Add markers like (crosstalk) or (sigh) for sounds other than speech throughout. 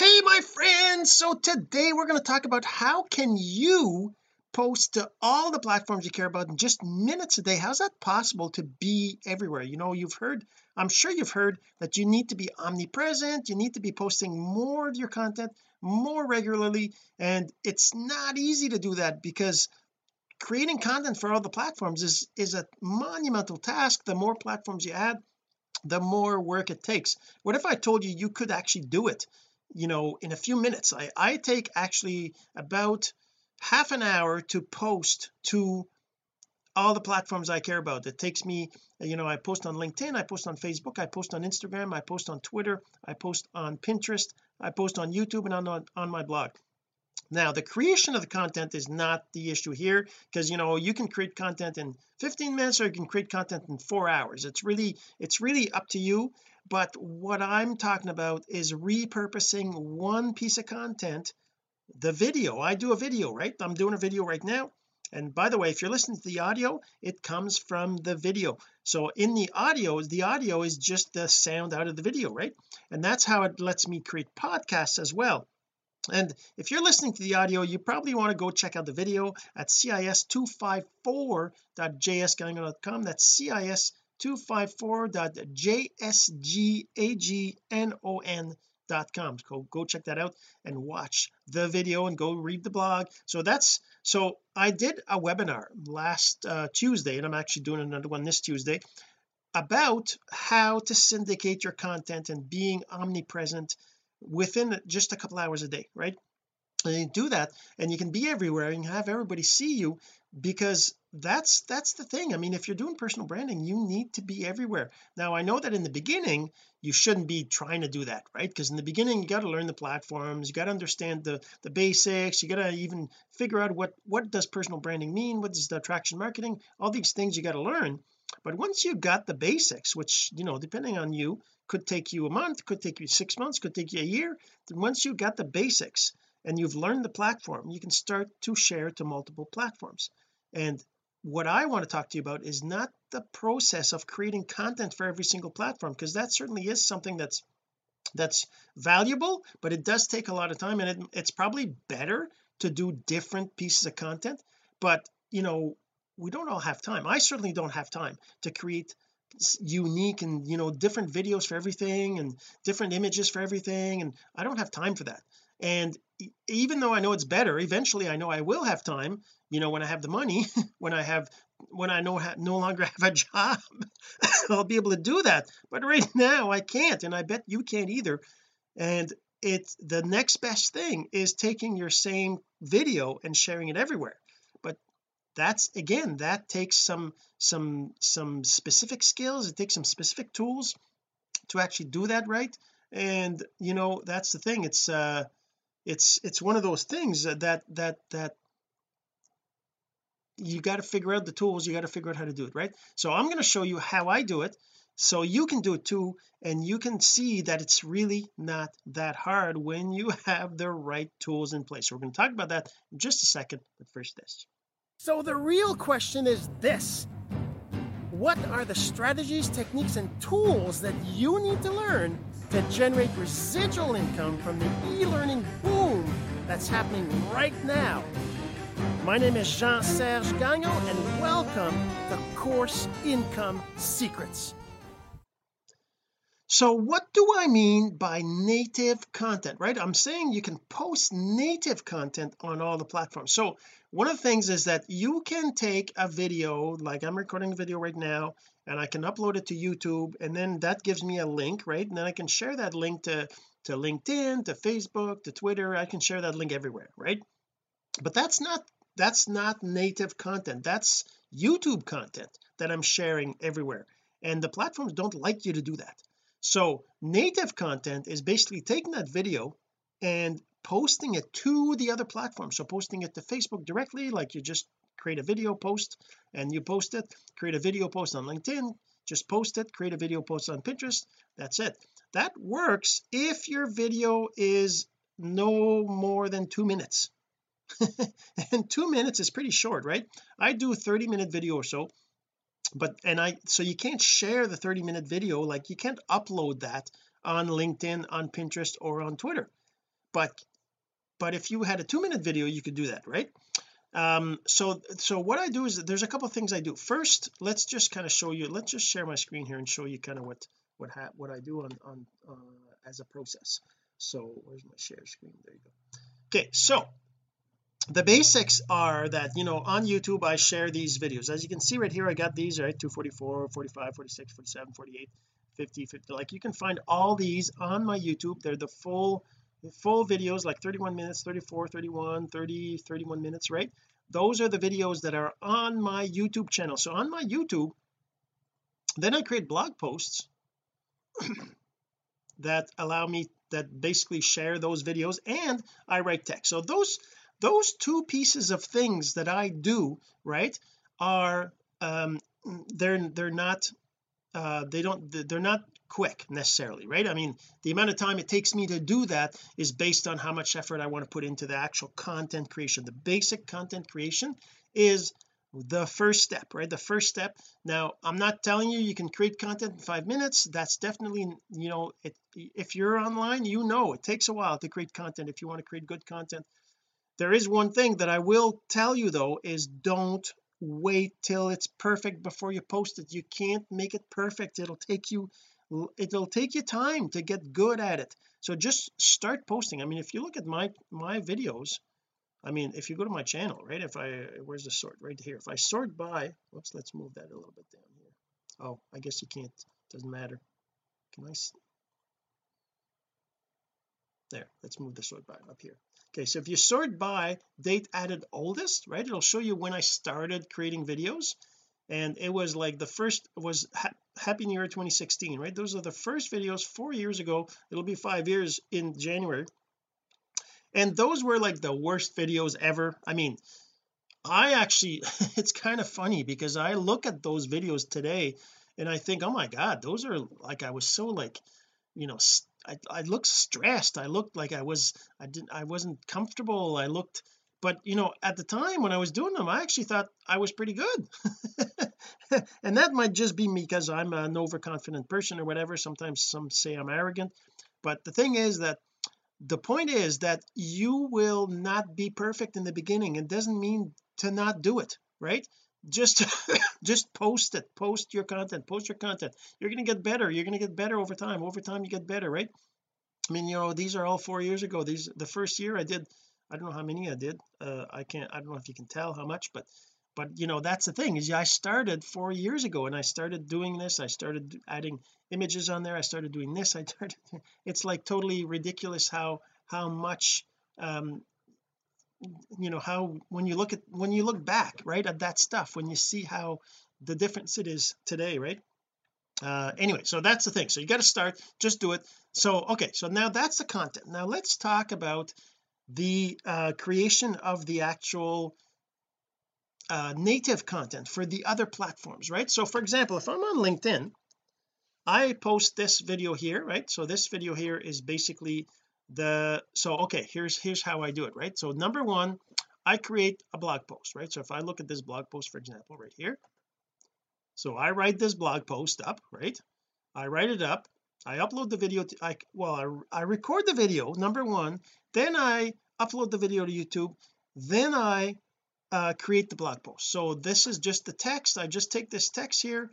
hey my friends. So today we're going to talk about how can you post to all the platforms you care about in just minutes a day? How's that possible to be everywhere? You know you've heard I'm sure you've heard that you need to be omnipresent. You need to be posting more of your content more regularly. And it's not easy to do that because creating content for all the platforms is is a monumental task. The more platforms you add the more work it takes. What if I told you you could actually do it you know in a few minutes. I, I take actually about half an hour to post to all the platforms I care about. It takes me you know I post on LinkedIn I post on Facebook I post on Instagram I post on Twitter I post on Pinterest I post on YouTube and on on my blog. Now the creation of the content is not the issue here because you know you can create content in 15 minutes or you can create content in four hours. It's really it's really up to you but what I'm talking about is repurposing one piece of content the video. I do a video right? I'm doing a video right now. And by the way if you're listening to the audio it comes from the video. So in the audio the audio is just the sound out of the video right? And that's how it lets me create podcasts as well. And if you're listening to the audio you probably want to go check out the video at cis254.jsgagnon.com that's cis254.jsgagnon.com go go check that out and watch the video and go read the blog. So that's so I did a webinar last uh, Tuesday and I'm actually doing another one this Tuesday about how to syndicate your content and being omnipresent within just a couple hours a day right and you do that and you can be everywhere and have everybody see you because that's that's the thing. I mean if you're doing personal branding you need to be everywhere. Now I know that in the beginning you shouldn't be trying to do that right? Because in the beginning you got to learn the platforms you got to understand the the basics you got to even figure out what what does personal branding mean what does the attraction marketing all these things you got to learn. But once you've got the basics which you know depending on you could take you a month could take you six months could take you a year once you got the basics and you've learned the platform you can start to share to multiple platforms. And what I want to talk to you about is not the process of creating content for every single platform because that certainly is something that's that's valuable but it does take a lot of time and it, it's probably better to do different pieces of content but you know we don't all have time. I certainly don't have time to create unique and you know different videos for everything and different images for everything and I don't have time for that and even though I know it's better eventually I know I will have time you know when I have the money (laughs) when I have when I no no longer (laughs) have a job (laughs) I'll be able to do that. But right now I can't and I bet you can't either. And it's the next best thing is taking your same video and sharing it everywhere. But that's again that takes some some some specific skills it takes some specific tools to actually do that right. And you know that's the thing it's uh it's it's one of those things that that that you got to figure out the tools you got to figure out how to do it right? So I'm going to show you how I do it so you can do it too and you can see that it's really not that hard when you (laughs) have the right tools in place. So we're going to talk about that in just a second but first this. So the real question is this what are the strategies techniques and tools that you need to learn to generate residual income from the e-learning boom that's happening right now? My name is Jean-Serge Gagnon and welcome to Course Income Secrets so what do I mean by native content right? I'm saying you can post native content on all the platforms. So one of the things is that you can take a video like I'm recording a video right now and I can upload it to YouTube and then that gives me a link right? And then I can share that link to to LinkedIn to Facebook to Twitter. I can share that link everywhere right? But that's not that's not native content. That's YouTube content that I'm sharing everywhere. And the platforms don't like you to do that so native content is basically taking that video and posting it to the other platforms so posting it to Facebook directly like you just create a video post and you post it create a video post on LinkedIn just post it create a video post on Pinterest that's it. That works if your video is no more than two minutes. (laughs) And two minutes is pretty short right? I do a 30 minute video or so but and I so you can't share the 30 minute video like you can't upload that on LinkedIn on Pinterest or on Twitter. But but if you had a two minute video you could do that right? Um so so what I do is there's a couple things I do. First let's just kind of show you let's just share my screen here and show you kind of what what ha what I do on on uh, as a process. So where's my share screen? There you go. Okay so the basics are that you know on YouTube I share these videos. As you can see right here I got these right 244 45 46 47 48 50 50 like you can find all these on my YouTube. They're the full full videos like 31 minutes 34 31 30 31 minutes right? Those are the videos that are on my YouTube channel. So on my YouTube then I create blog posts (coughs) that allow me that basically share those videos and I write text. So those those two pieces of things that I do right are um they're they're not uh they don't they're not quick necessarily right? I mean the amount of time it takes me to do that is based on how much effort I want to put into the actual content creation. The basic content creation is the first step right? The first step. Now I'm not telling you you can create content in five minutes. That's definitely you know it, if you're online you know it takes a while to create content if you want to create good content there is one thing that I will tell you though is don't wait till it's perfect before you post it. You can't make it perfect. It'll take you it'll take you time to get good at it. So just start posting. I mean if you look at my my videos I mean if you go to my channel right if I where's the sort? Right here. If I sort by whoops let's move that a little bit down here. Oh I guess you can't. Doesn't matter. Can I there let's move the sort by up here okay so if you sort by date added oldest right it'll show you when I started creating videos. And it was like the first was ha happy new year 2016 right? Those are the first videos four years ago. It'll be five years in January. And those were like the worst videos ever. I mean I actually (laughs) it's kind of funny because I look at those videos today and I think oh my god those are like I was so like you know I, I looked stressed. I looked like I was I didn't I wasn't comfortable. I looked but you know at the time when I was doing them I actually thought I was pretty good. (laughs) And that might just be me because I'm an overconfident person or whatever. Sometimes some say I'm arrogant. But the thing is that the point is that you will not be perfect in the beginning. It doesn't mean to not do it right just (laughs) just post it. Post your content. Post your content. You're going to get better. You're going to get better over time. Over time you get better right? I mean you know these are all four years ago. These the first year I did I don't know how many I did. Uh, I can't I don't know if you can tell how much but but you know that's the thing is I started four years ago and I started doing this. I started adding images on there. I started doing this. I (laughs) started it's like totally ridiculous how how much um you know how when you look at when you look back right at that stuff when you see how the difference it is today right? Uh anyway so that's the thing. So you got to start just do it. So okay so now that's the content. Now let's talk about the uh creation of the actual uh native content for the other platforms right? So for example if I'm on LinkedIn I post this video here right? So this video here is basically the so okay here's here's how I do it right? So number one I create a blog post right? So if I look at this blog post for example right here so I write this blog post up right? I write it up I upload the video to I well I, I record the video number one then I upload the video to YouTube then I uh, create the blog post. So this is just the text I just take this text here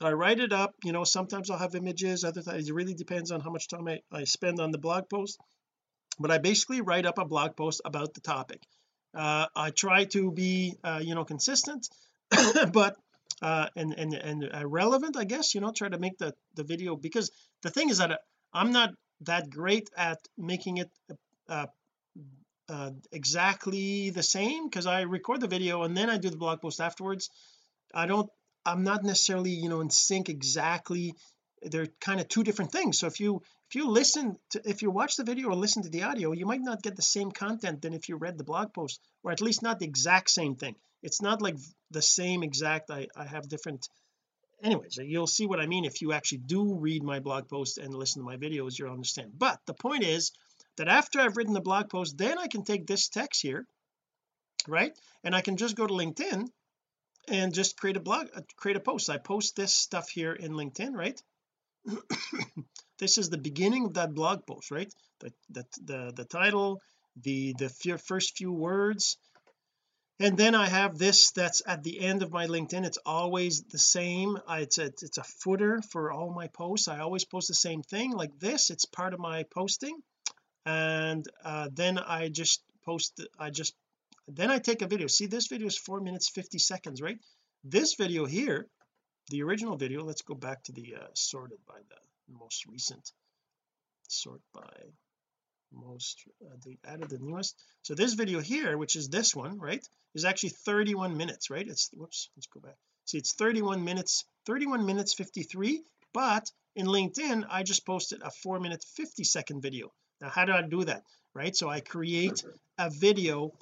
I write it up you know sometimes I'll have images other times it really depends on how much time I, I spend on the blog post. But I basically write up a blog post about the topic. Uh, I try to be uh, you know consistent (coughs) but uh and and and uh, relevant I guess you know try to make the the video because the thing is that I'm not that great at making it uh, uh exactly the same because I record the video and then I do the blog post afterwards. I don't I'm not necessarily you know in sync exactly. They're kind of two different things. So if you if you listen to if you watch the video or listen to the audio you might not get the same content than if you read the blog post or at least not the exact same thing. It's not like the same exact I, I have different anyways you'll see what I mean if you actually do read my blog post and listen to my videos you'll understand. But the point is that after I've written the blog post then I can take this text here right? And I can just go to LinkedIn and just create a blog uh, create a post. I post this stuff here in LinkedIn right? (coughs) This is the beginning of that blog post right? The the the, the title the the first few words. And then I have this that's at the end of my LinkedIn. It's always the same. It's a it's a footer for all my posts. I always post the same thing like this. It's part of my posting. And uh, then I just post I just then I take a video. See this video is four minutes 50 seconds right? This video here the original video let's go back to the uh, sorted by the most recent. Sort by most uh, they added the newest. So this video here which is this one right is actually 31 minutes right? It's whoops let's go back. See it's 31 minutes 31 minutes 53 but in LinkedIn I just posted a 4 minute 50 second video. Now how do I do that right? So I create a video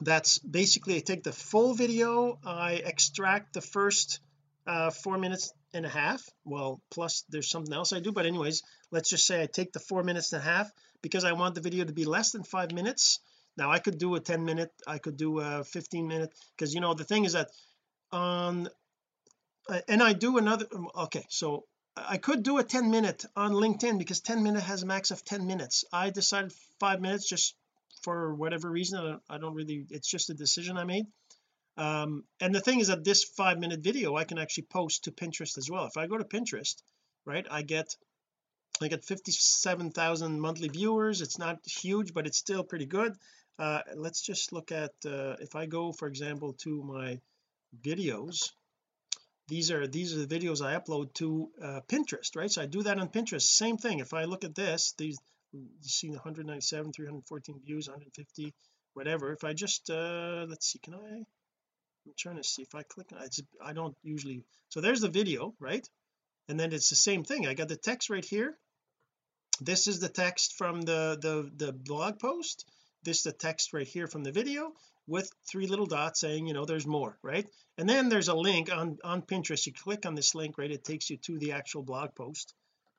that's basically I take the full video I extract the first uh four minutes and a half. Well plus there's something else I do but anyways let's just say I take the four minutes and a half because I want the video to be less than five minutes. Now I could do a 10 minute I could do a 15 minute because you know the thing is that on uh, and I do another um, okay so I could do a 10 minute on LinkedIn because 10 minute has a max of 10 minutes. I decided five minutes just for whatever reason I don't, I don't really it's just a decision I made. Um and the thing is that this five minute video I can actually post to Pinterest as well. If I go to Pinterest right I get I get 57,000 monthly viewers. It's not huge but it's still pretty good. Uh let's just look at uh if I go for example to my videos these are these are the videos I upload to uh Pinterest right? So I do that on Pinterest. Same thing. If I look at this these you see 197 314 views 150 whatever. If I just uh let's see can I I'm trying to see if I click it's I don't usually so there's the video right? And then it's the same thing. I got the text right here. This is the text from the the the blog post. This is the text right here from the video with three little dots saying you know there's more right? And then there's a link on on Pinterest. You click on this link right? It takes you to the actual blog post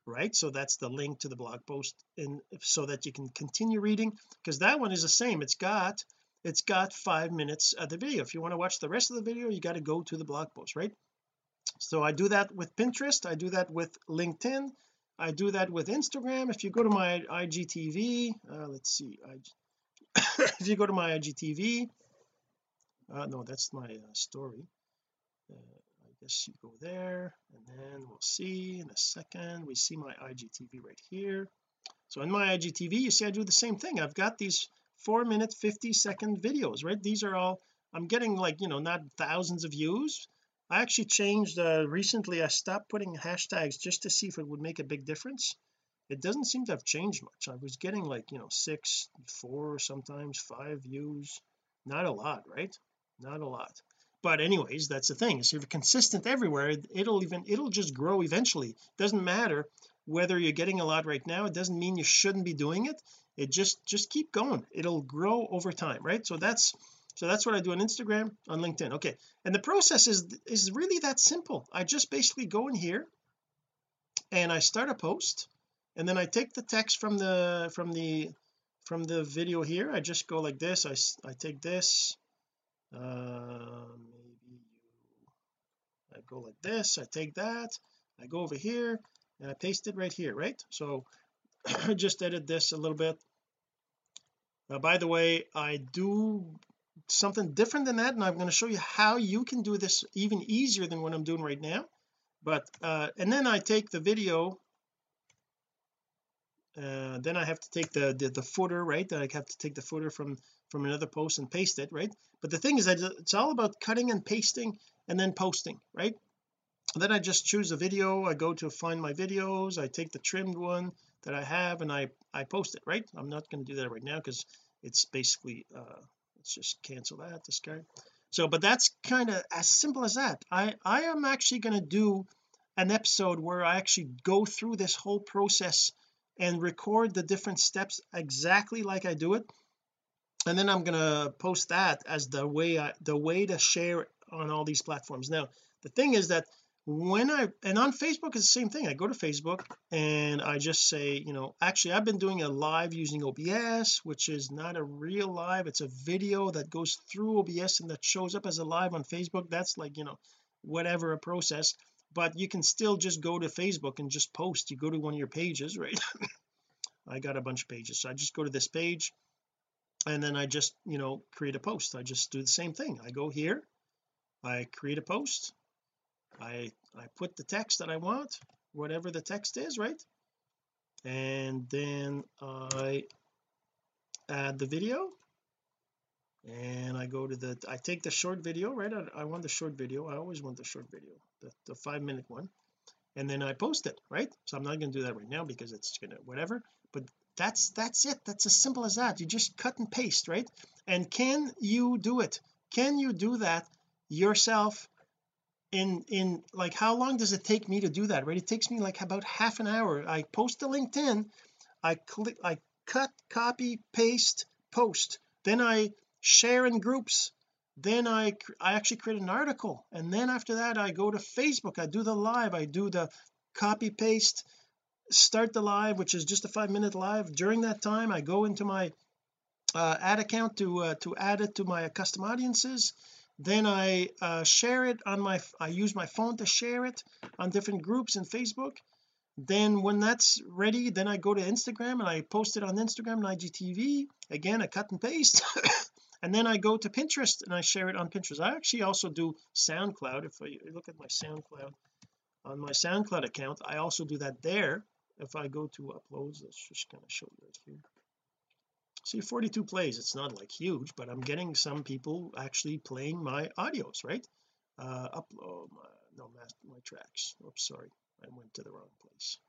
right? So that's the link to the blog post and so that you can continue reading because that one is the same. It's got it's got five minutes of the video. If you want to watch the rest of the video you got to go to the blog post right? So I do that with Pinterest I do that with LinkedIn I do that with Instagram. If you go to my IGTV uh, let's see (coughs) if you go to my IGTV uh, no that's my uh, story guess you go there and then we'll see in a second. We see my IGTV right here. So in my IGTV you see I do the same thing. I've got these four minute 50 second videos right? These are all I'm getting like you know not thousands of views. I actually changed uh, recently I stopped putting hashtags just to see if it would make a big difference. It doesn't seem to have changed much. I was getting like you know six four sometimes five views. Not a lot right? Not a lot but anyways that's the thing. So if you're consistent everywhere it'll even it'll just grow eventually. Doesn't matter whether you're getting a lot right now. It doesn't mean you shouldn't be doing it. It just just keep going. It'll grow over time right? So that's so that's what I do on Instagram on LinkedIn. Okay. And the process is is really that simple. I just basically go in here and I start a post and then I take the text from the from the from the video here. I just go like this. I, I take this uh, maybe you I go like this I take that I go over here and I paste it right here right? So I (clears throat) just edit this a little bit. Uh, by the way I do something different than that and I'm going to show you how you can do this even easier than what I'm doing right now. But uh and then I take the video uh then I have to take the, the the footer right? I have to take the footer from from another post and paste it right? But the thing is that it's all about cutting and pasting and then posting right? Then I just choose a video. I go to find my videos. I take the trimmed one that I have and I I post it right? I'm not going to do that right now because it's basically uh let's just cancel that discard so but that's kind of as simple as that. I I am actually going to do an episode where I actually go through this whole process and record the different steps exactly like I do it. And then I'm to post that as the way I the way to share on all these platforms. Now the thing is that when I and on Facebook it's the same thing. I go to Facebook and I just say you know actually I've been doing a live using OBS which is not a real live. It's a video that goes through OBS and that shows up as a live on Facebook. That's like you know whatever a process but you can still just go to Facebook and just post. You go to one of your pages right? (laughs) I got a bunch of pages so I just go to this page and then I just you know create a post. I just do the same thing. I go here I create a post I I put the text that I want whatever the text is right? And then I add the video and I go to the I take the short video right? I, I want the short video. I always want the short video the, the five minute one and then I post it right? So I'm not going to do that right now because it's gonna whatever but that's that's it. That's as simple as that. You just cut and paste right? And can you do it? Can you do that yourself in in like how long does it take me to do that right? It takes me like about half an hour. I post to LinkedIn I click I cut copy paste post. Then I share in groups then I I actually create an article and then after that I go to Facebook. I do the live. I do the copy paste start the live which is just a five minute live. During that time I go into my uh, ad account to uh, to add it to my custom audiences. Then I uh, share it on my I use my phone to share it on different groups in Facebook. Then when that's ready then I go to Instagram and I post it on Instagram and IGTV again I cut and paste (laughs) and then I go to Pinterest and I share it on Pinterest. I actually also do SoundCloud. If I look at my SoundCloud on my SoundCloud account I also do that there. If I go to uploads let's just kind of show you right here. See 42 plays it's not like huge but I'm getting some people actually playing my audios right? Uh upload my no my, my tracks. Oops sorry I went to the wrong place.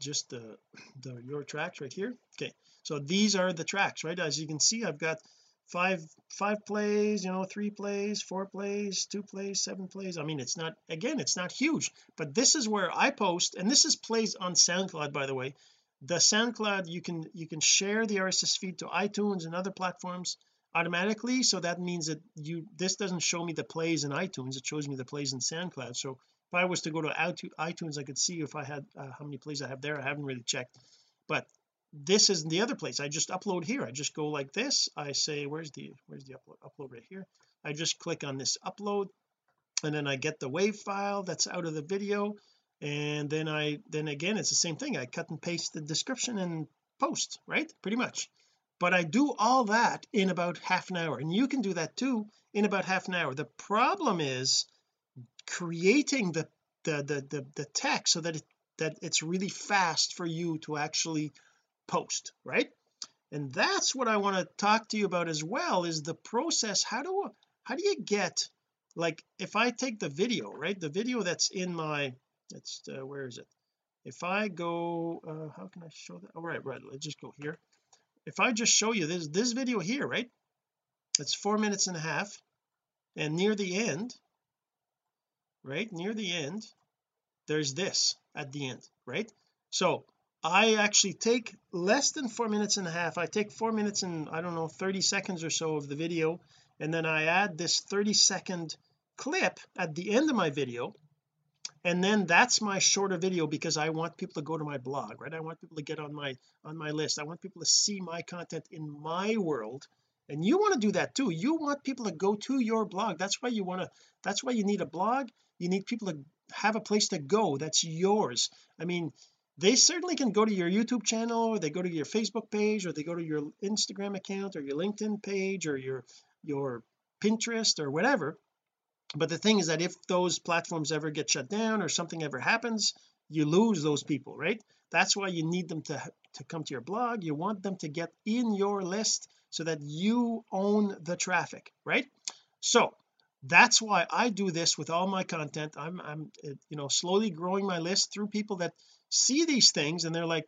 Just the the your tracks right here? Okay so these are the tracks right? As you can see I've got five five plays you know three plays four plays two plays seven plays. I mean it's not again it's not huge but this is where I post and this is plays on SoundCloud by the way. The SoundCloud you can you can share the RSS feed to iTunes and other platforms automatically so that means that you this doesn't show me the plays in iTunes it shows me the plays in SoundCloud. So if I was to go to iTunes I could see if I had uh, how many plays I have there I haven't really checked. But this is the other place. I just upload here. I just go like this. I say where's the where's the upload upload right here? I just click on this upload and then I get the wave file that's out of the video. And then I then again it's the same thing. I cut and paste the description and post right? Pretty much. But I do all that in about half an hour. And you can do that too in about half an hour. The problem is creating the the the the, the text so that it that it's really fast for you to actually post right? And that's what I want to talk to you about as well is the process. How do how do you get like if I take the video right? The video that's in my it's uh, where is it? If I go uh, how can I show that? All right right let's just go here. If I just show you this this video here right? It's four minutes and a half and near the end right? Near the end there's this at the end right? So I actually take less than four minutes and a half. I take four minutes and I don't know 30 seconds or so of the video and then I add this 30 second clip at the end of my video and then that's my shorter video because I want people to go to my blog right? I want people to get on my on my list. I want people to see my content in my world and you want to do that too. You want people to go to your blog. That's why you want to that's why you need a blog. You need people to have a place to go. That's yours. I mean they certainly can go to your YouTube channel or they go to your Facebook page or they go to your Instagram account or your LinkedIn page or your your Pinterest or whatever. But the thing is that if those platforms ever get shut down or something ever happens you lose those people right? That's why you need them to to come to your blog. You want them to get in your list so that you own the traffic right? So that's why I do this with all my content. I'm I'm you know slowly growing my list through people that see these things and they're like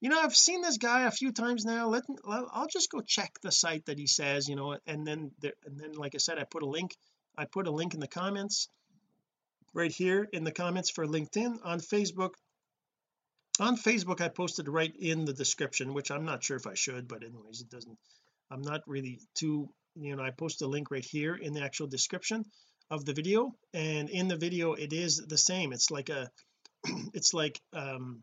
you know I've seen this guy a few times now. Let me, I'll just go check the site that he says you know and then there and then like I said I put a link I put a link in the comments right here in the comments for LinkedIn. On Facebook on Facebook I posted right in the description which I'm not sure if I should but anyways it doesn't I'm not really too you know I post a link right here in the actual description of the video. And in the video it is the same. It's like a (clears throat) it's like um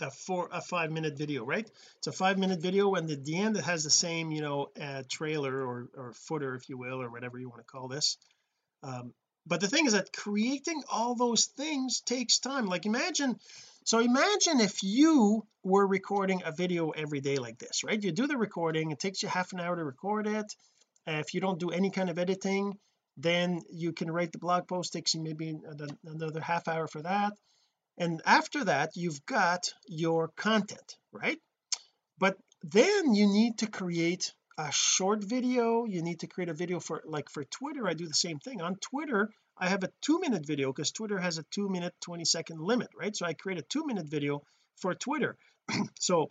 a four a five minute video right? It's a five minute video and at the end it has the same you know uh, trailer or or footer if you will or whatever you want to call this. Um but the thing is that creating all those things takes time. Like imagine so imagine if you were recording a video every day like this right? You do the recording it takes you half an hour to record it. If you don't do any kind of editing then you can write the blog post takes you maybe another half hour for that. And after that you've got your content right? But then you need to create a short video. You need to create a video for like for Twitter. I do the same thing. On Twitter I have a two minute video because Twitter has a two minute 20 second limit right? So I create a two minute video for Twitter. (clears throat) So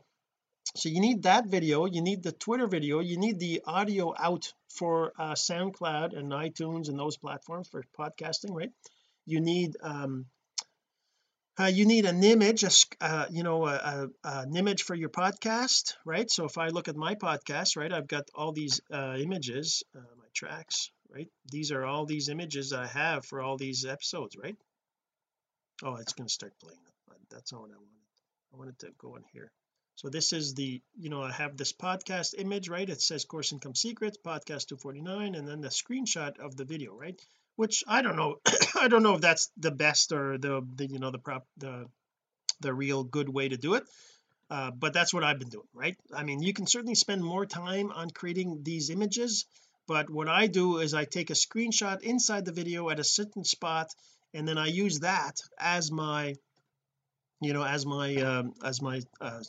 so you need that video you need the Twitter video you need the audio out for uh, SoundCloud and iTunes and those platforms for podcasting right? You need um uh, you need an image a, uh, you know a, a, an image for your podcast right? So if I look at my podcast right I've got all these uh, images uh, my tracks right? These are all these images I have for all these episodes right? Oh it's going to start playing that's not what I wanted. I wanted to go in here so this is the you know I have this podcast image right? It says course income secrets podcast 249 and then the screenshot of the video right? Which I don't know (coughs) I don't know if that's the best or the, the you know the prop the the real good way to do it uh, but that's what I've been doing right? I mean you can certainly spend more time on creating these images but what I do is I take a screenshot inside the video at a certain spot and then I use that as my you know as my um, as my uh,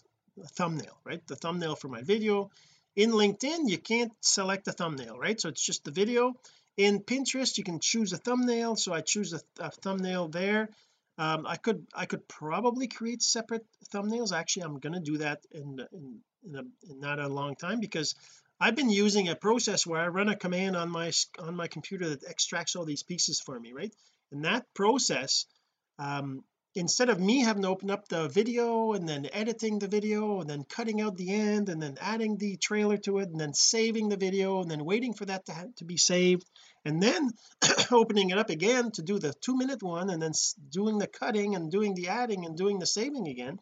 thumbnail right? The thumbnail for my video. In LinkedIn you can't select a thumbnail right? So it's just the video. In Pinterest you can choose a thumbnail. So I choose a, a thumbnail there. Um, I could I could probably create separate thumbnails. Actually I'm going to do that in in, in, a, in not a long time because I've been using a process where I run a command on my on my computer that extracts all these pieces for me right? And that process um, instead of me having to open up the video and then editing the video and then cutting out the end and then adding the trailer to it and then saving the video and then waiting for that to, have, to be saved and then (clears throat) opening it up again to do the two minute one and then doing the cutting and doing the adding and doing the saving again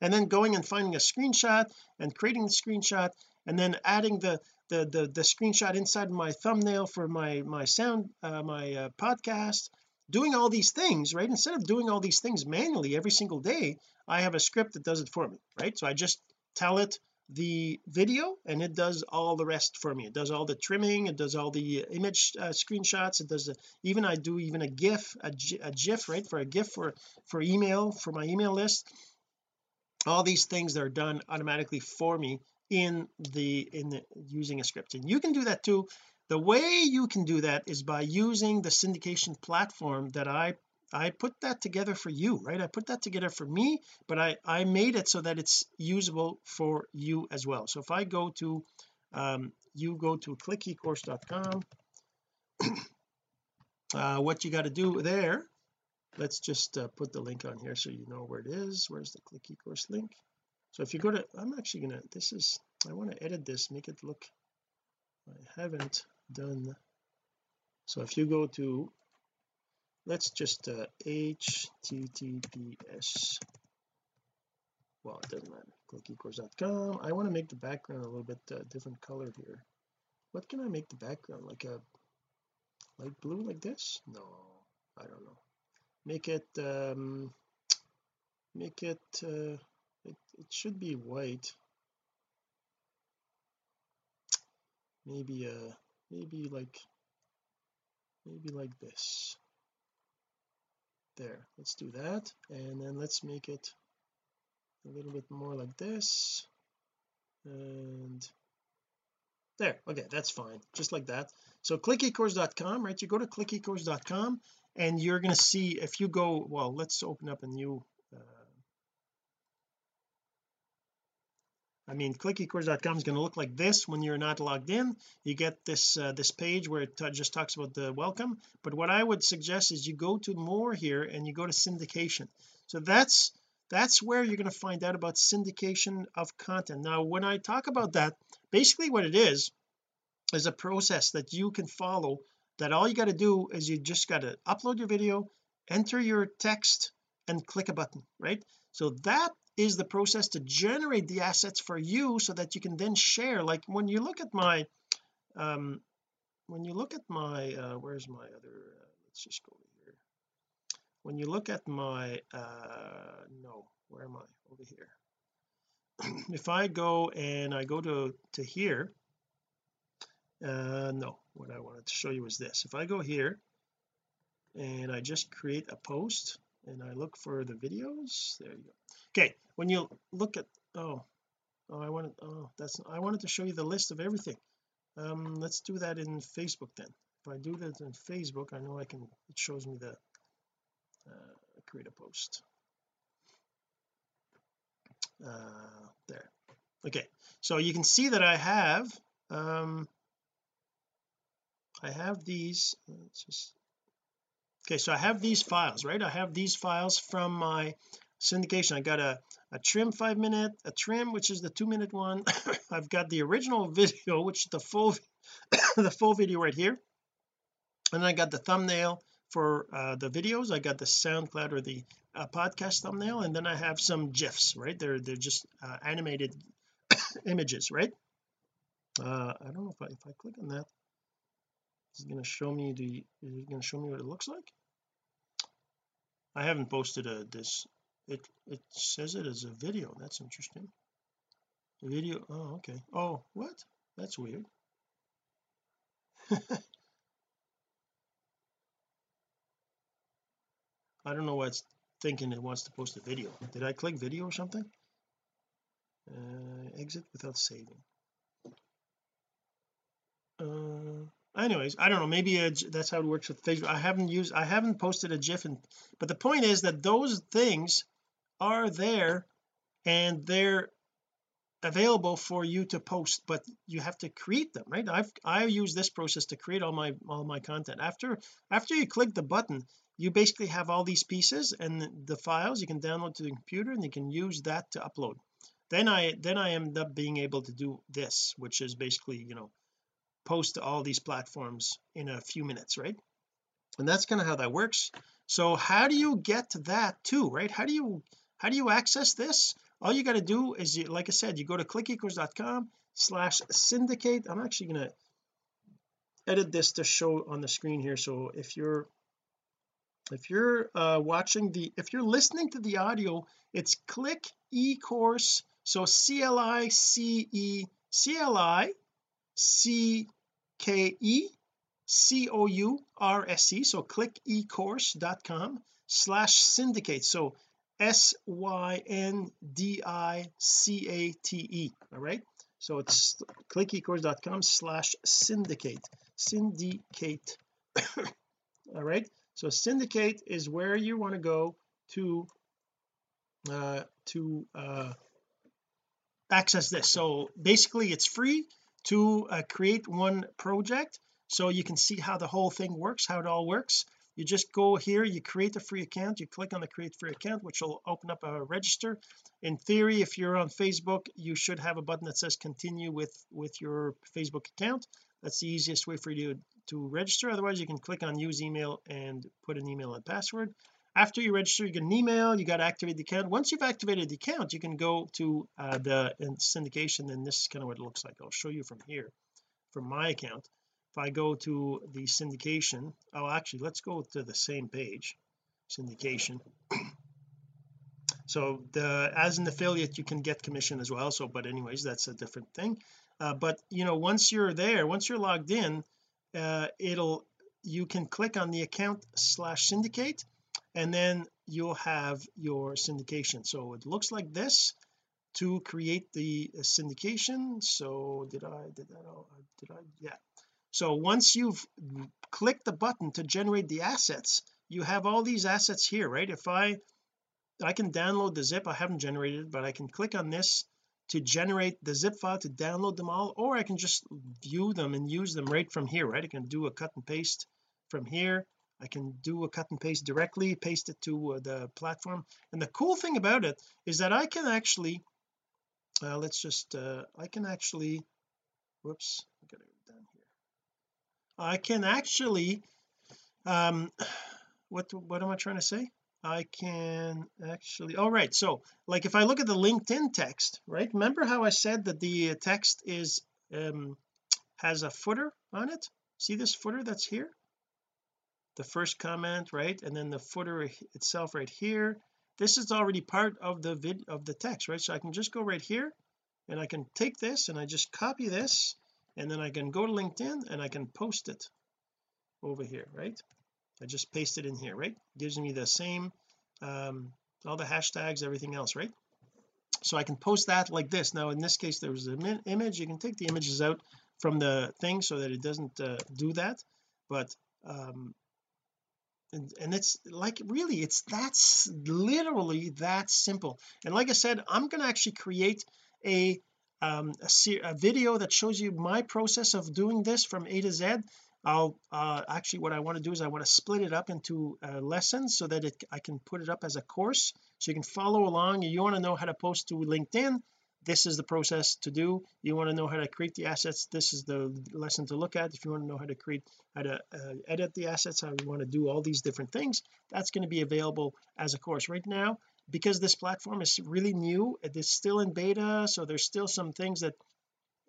and then going and finding a screenshot and creating the screenshot and then adding the the the, the screenshot inside my thumbnail for my my sound uh, my uh, podcast doing all these things right? Instead of doing all these things manually every single day I have a script that does it for me right? So I just tell it the video and it does all the rest for me. It does all the trimming it does all the image uh, screenshots it does even I do even a gif a, a gif right for a gif for for email for my email list. All these things that are done automatically for me in the in the, using a script. And you can do that too the way you can do that is by using the syndication platform that I I put that together for you right? I put that together for me but I I made it so that it's usable for you as well. So if I go to um, you go to clickecourse.com (clears throat) uh, what you got to do there let's just uh, put the link on here so you know where it is. Where's the click ecourse link? So if you go to I'm actually gonna this is I want to edit this make it look I haven't done. So if you go to let's just uh, https well it doesn't matter. Clickecourse.com I want to make the background a little bit uh, different color here. What can I make the background like a light blue like this? No I don't know. Make it um make it uh it, it should be white. Maybe uh maybe like maybe like this. There let's do that. And then let's make it a little bit more like this. And there okay that's fine just like that. So clickecourse.com right? You go to clickecourse.com and you're going to see if you go well let's open up a new uh, I mean clickecourse.com is going to look like this when you're not logged in. You get this uh, this page where it just talks about the welcome. But what I would suggest is you go to more here and you go to syndication. So that's that's where you're going to find out about syndication of content. Now when I talk about that basically what it is is a process that you can follow that all you got to do is you just got to upload your video enter your text and click a button right? So that is the process to generate the assets for you so that you can then share. Like when you look at my um when you look at my uh where's my other uh, let's just go here. When you look at my uh no where am I? Over here. (clears throat) If I go and I go to to here uh no what I wanted to show you is this. If I go here and I just create a post and I look for the videos. There you go. Okay when you look at oh oh I wanted oh that's I wanted to show you the list of everything. Um let's do that in Facebook then. If I do that in Facebook I know I can it shows me the uh, create a post. Uh there. Okay so you can see that I have um I have these. Let's just okay so I have these files right? I have these files from my syndication. I got a a trim five minute a trim which is the two minute one. (laughs) I've got the original video which is the full (coughs) the full video right here. And then I got the thumbnail for uh, the videos. I got the SoundCloud or the uh, podcast thumbnail. And then I have some gifs right? They're they're just uh, animated (coughs) images right? Uh I don't know if I if I click on that it's going to show me the is it going to show me what it looks like? I haven't posted a this. It it says it as a video. That's interesting. A video oh okay. Oh what? That's weird. (laughs) I don't know why it's thinking it wants to post a video. Did I click video or something? Uh, exit without saving. Uh anyways I don't know maybe that's how it works with Facebook. I haven't used I haven't posted a gif and but the point is that those things are there and they're available for you to post but you have to create them right? I've I use this process to create all my all my content. After after you click the button you basically have all these pieces and the files you can download to the computer and you can use that to upload. Then I then I end up being able to do this which is basically you know post to all these platforms in a few minutes right? And that's kind of how that works. So how do you get to that too right? How do you how do you access this? All you got to do is you, like I said you go to clickecourse.com slash syndicate. I'm actually going to edit this to show on the screen here. So if you're if you're uh watching the if you're listening to the audio it's click e-course so C-L-I-C-E C-L-I C-K-E C-O-U-R-S-E so click ecourse.com slash syndicate. So S-Y-N-D-I-C-A-T-E all right? So it's clickecourse.com slash syndicate syndicate (coughs) all right? So syndicate is where you want to go to uh to uh access this. So basically it's free to uh, create one project so you can see how the whole thing works how it all works. You just go here you create a free account you click on the create free account which will open up a register. In theory if you're on Facebook you should have a button that says continue with with your Facebook account. That's the easiest way for you to, to register. Otherwise you can click on use email and put an email and password after you register you get an email you got to activate the account. Once you've activated the account you can go to uh, the syndication and this is kind of what it looks like. I'll show you from here from my account. If I go to the syndication oh actually let's go to the same page syndication. (clears throat) So the as an affiliate you can get commission as well so but anyways that's a different thing. Uh, but you know once you're there once you're logged in uh, it'll you can click on the account slash syndicate and then you'll have your syndication. So it looks like this to create the syndication. So did I did that oh, did I yeah. So once you've clicked the button to generate the assets you have all these assets here right? If I I can download the zip I haven't generated it but I can click on this to generate the zip file to download them all or I can just view them and use them right from here right? I can do a cut and paste from here I can do a cut and paste directly paste it to uh, the platform. And the cool thing about it is that I can actually uh, let's just uh, I can actually whoops I gotta go down here. I can actually um what what am I trying to say? I can actually all right so like if I look at the LinkedIn text right remember how I said that the text is um has a footer on it? See this footer that's here the first comment right? And then the footer itself right here. This is already part of the vid of the text right? So I can just go right here and I can take this and I just copy this and then I can go to LinkedIn and I can post it over here right? I just paste it in here right? Gives me the same um all the hashtags everything else right? So I can post that like this. Now in this case there was an image. You can take the images out from the thing so that it doesn't uh, do that. But um and, and it's like really it's that's literally that simple. And like I said I'm going to actually create a um a, a, video that shows you my process of doing this from A to Z. I'll uh actually what I want to do is I want to split it up into uh, lessons so that it I can put it up as a course. So you can follow along. You want to know how to post to LinkedIn this is the process to do. You want to know how to create the assets this is the lesson to look at. If you want to know how to create how to uh, edit the assets how you want to do all these different things that's going to be available as a course. Right now because this platform is really new it is still in beta so there's still some things that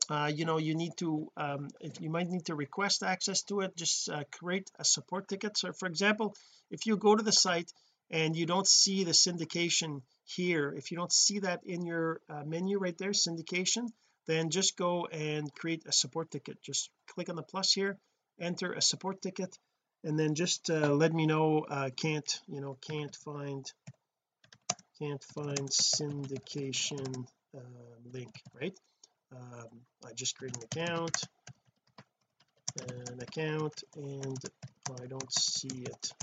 uh, you know you need to um, you might need to request access to it just uh, create a support ticket. So for example if you go to the site and you don't see the syndication here. If you don't see that in your uh, menu right there syndication then just go and create a support ticket. Just click on the plus here enter a support ticket and then just uh, let me know uh, can't you know can't find can't find syndication uh, link right? Um, I just create an account an account and I don't see it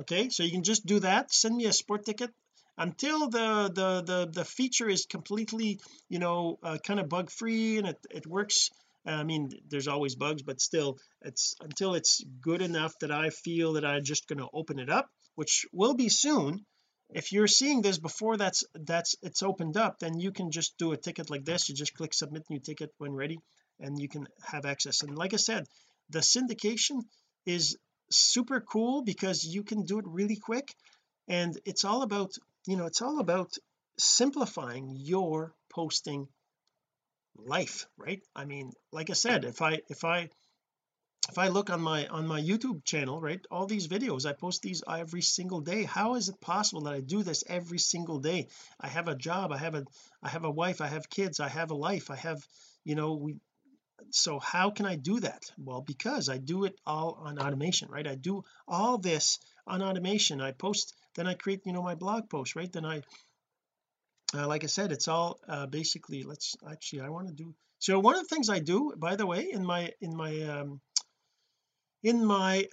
okay so you can just do that. Send me a sport ticket. Until the the the the feature is completely you know uh, kind of bug free and it, it works I mean there's always bugs but still it's until it's good enough that I feel that I'm just going to open it up which will be soon. If you're seeing this before that's that's it's opened up then you can just do a ticket like this. You just click submit new ticket when ready and you can have access. And like I said the syndication is super cool because you can do it really quick. And it's all about you know it's all about simplifying your posting life right? I mean like I said if I if I if I look on my on my YouTube channel right all these videos I post these every single day. How is it possible that I do this every single day? I have a job I have a I have a wife I have kids I have a life I have you know we so how can I do that? Well because I do it all on automation right? I do all this on automation. I post then I create you know my blog post right? Then I uh, like I said it's all uh, basically let's actually I want to do so one of the things I do by the way in my in my um in my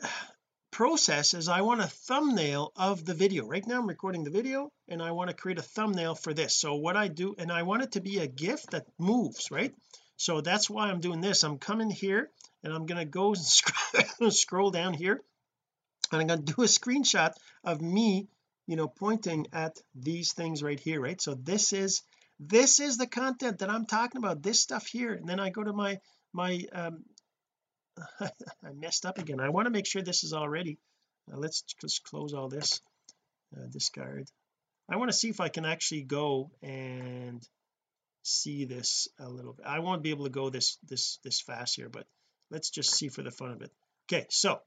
process is I want a thumbnail of the video. Right now I'm recording the video and I want to create a thumbnail for this. So what I do and I want it to be a GIF that moves right so that's why I'm doing this. I'm coming here and I'm going to go (laughs) and scroll, (laughs) scroll down here and I'm going to do a screenshot of me you know pointing at these things right here right? So this is this is the content that I'm talking about this stuff here. And then I go to my my um (laughs) I messed up again. I want to make sure this is all ready uh, let's just close all this uh, discard. I want to see if I can actually go and see this a little bit. I won't be able to go this this this fast here but let's just see for the fun of it. Okay so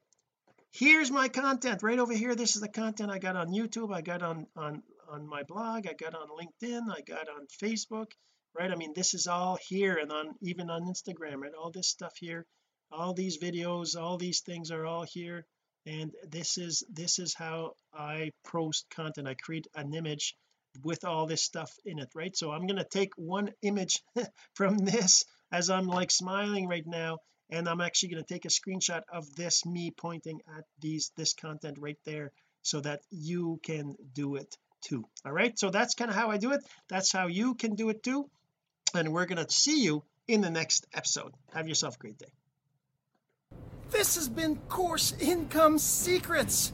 here's my content. Right over here this is the content I got on YouTube I got on on on my blog I got on LinkedIn I got on Facebook right? I mean this is all here and on even on Instagram right? All this stuff here all these videos all these things are all here. And this is this is how I post content. I create an image with all this stuff in it right? So I'm going to take one image (laughs) from this as I'm like smiling right now and I'm actually going to take a screenshot of this me pointing at these this content right there so that you can do it too all right? So that's kind of how I do it. That's how you can do it too. And we're going to see you in the next episode. Have yourself a great day. This has been course income secrets